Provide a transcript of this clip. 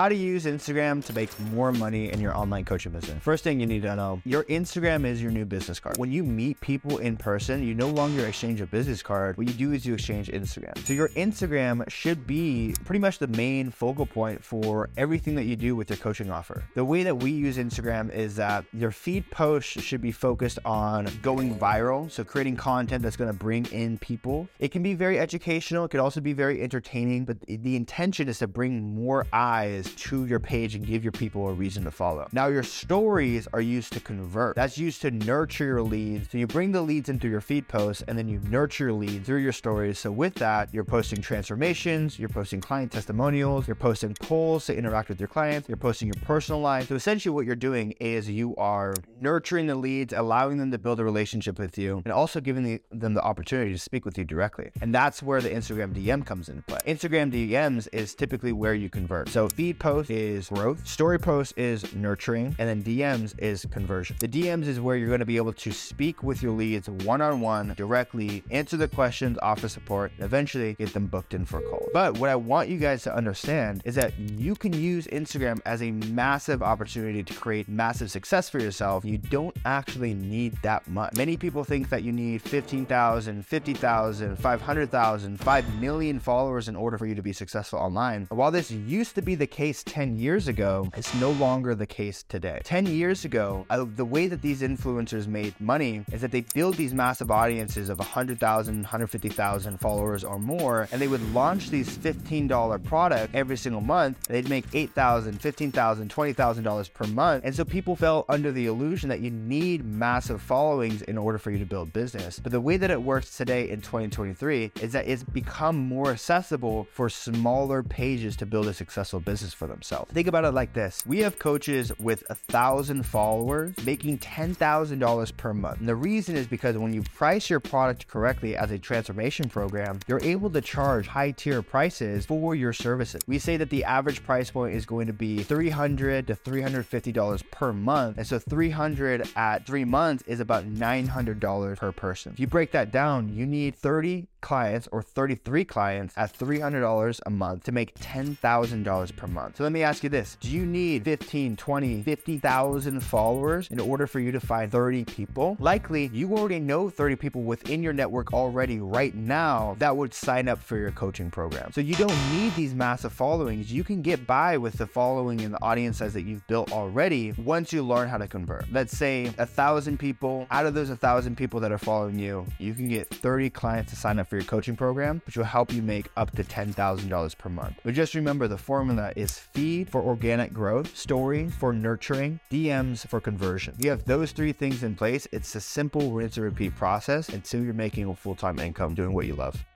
How to use Instagram to make more money in your online coaching business. First thing you need to know your Instagram is your new business card. When you meet people in person, you no longer exchange a business card. What you do is you exchange Instagram. So your Instagram should be pretty much the main focal point for everything that you do with your coaching offer. The way that we use Instagram is that your feed posts should be focused on going viral. So creating content that's going to bring in people. It can be very educational. It could also be very entertaining, but the intention is to bring more eyes to your page and give your people a reason to follow. Now, your stories are used to convert. That's used to nurture your leads. So you bring the leads into your feed posts and then you nurture your leads through your stories. So with that, you're posting transformations, you're posting client testimonials, you're posting polls to interact with your clients, you're posting your personal life. So essentially what you're doing is you are nurturing the leads, allowing them to build a relationship with you, and also giving the, them the opportunity to speak with you directly. And that's where the Instagram DM comes into play. Instagram DMs is typically where you convert. So feed post is growth, story post is nurturing, and then DMs is conversion. The DMs is where you're going to be able to speak with your leads one on one directly, answer the questions, offer support, and eventually get them booked in for a call. But what I want you guys to understand is that you can use Instagram as a massive opportunity to create massive success for yourself. You don't actually need that much. Many people think that you need 15,000, 50,000, 500,000, 5 million followers in order for you to be successful online. While this used to be the case 10 years ago, is no longer the case today. 10 years ago, the way that these influencers made money is that they build these massive audiences of 100,000, 150,000 followers or more, and they would launch these $15 product every single month. They'd make $8,000, $15,000, $20,000 per month. And so people fell under the illusion that you need massive followings in order for you to build business. But the way that it works today in 2023 is that it's become more accessible for smaller pages to build a successful business for themselves. Think about it like this. We have coaches with a thousand followers making $10,000 per month. And the reason is because when you price your product correctly as a transformation program, you're able to charge high tier prices for your services. We say that the average price point is going to be $300 to $350 per month. And so 300 at three months is about $900 per person. If you break that down, you need 30 clients or 33 clients at $300 a month to make $10,000 per month. So let me ask you this. Do you need 15, 20, 50,000 followers in order for you to find 30 people? Likely you already know 30 people within your network already right now that would sign up for your coaching program. So you don't need these massive followings. You can get by with the following and the audience size that you've built already once you learn how to convert. Let's say a thousand people, out of those a thousand people that are following you, you can get 30 clients to sign up for your coaching program, which will help you make up to $10,000 per month. But just remember the formula is feed for organic growth, stories for nurturing, DMs for conversion. If You have those three things in place. It's a simple rinse and repeat process until you're making a full time income doing what you love.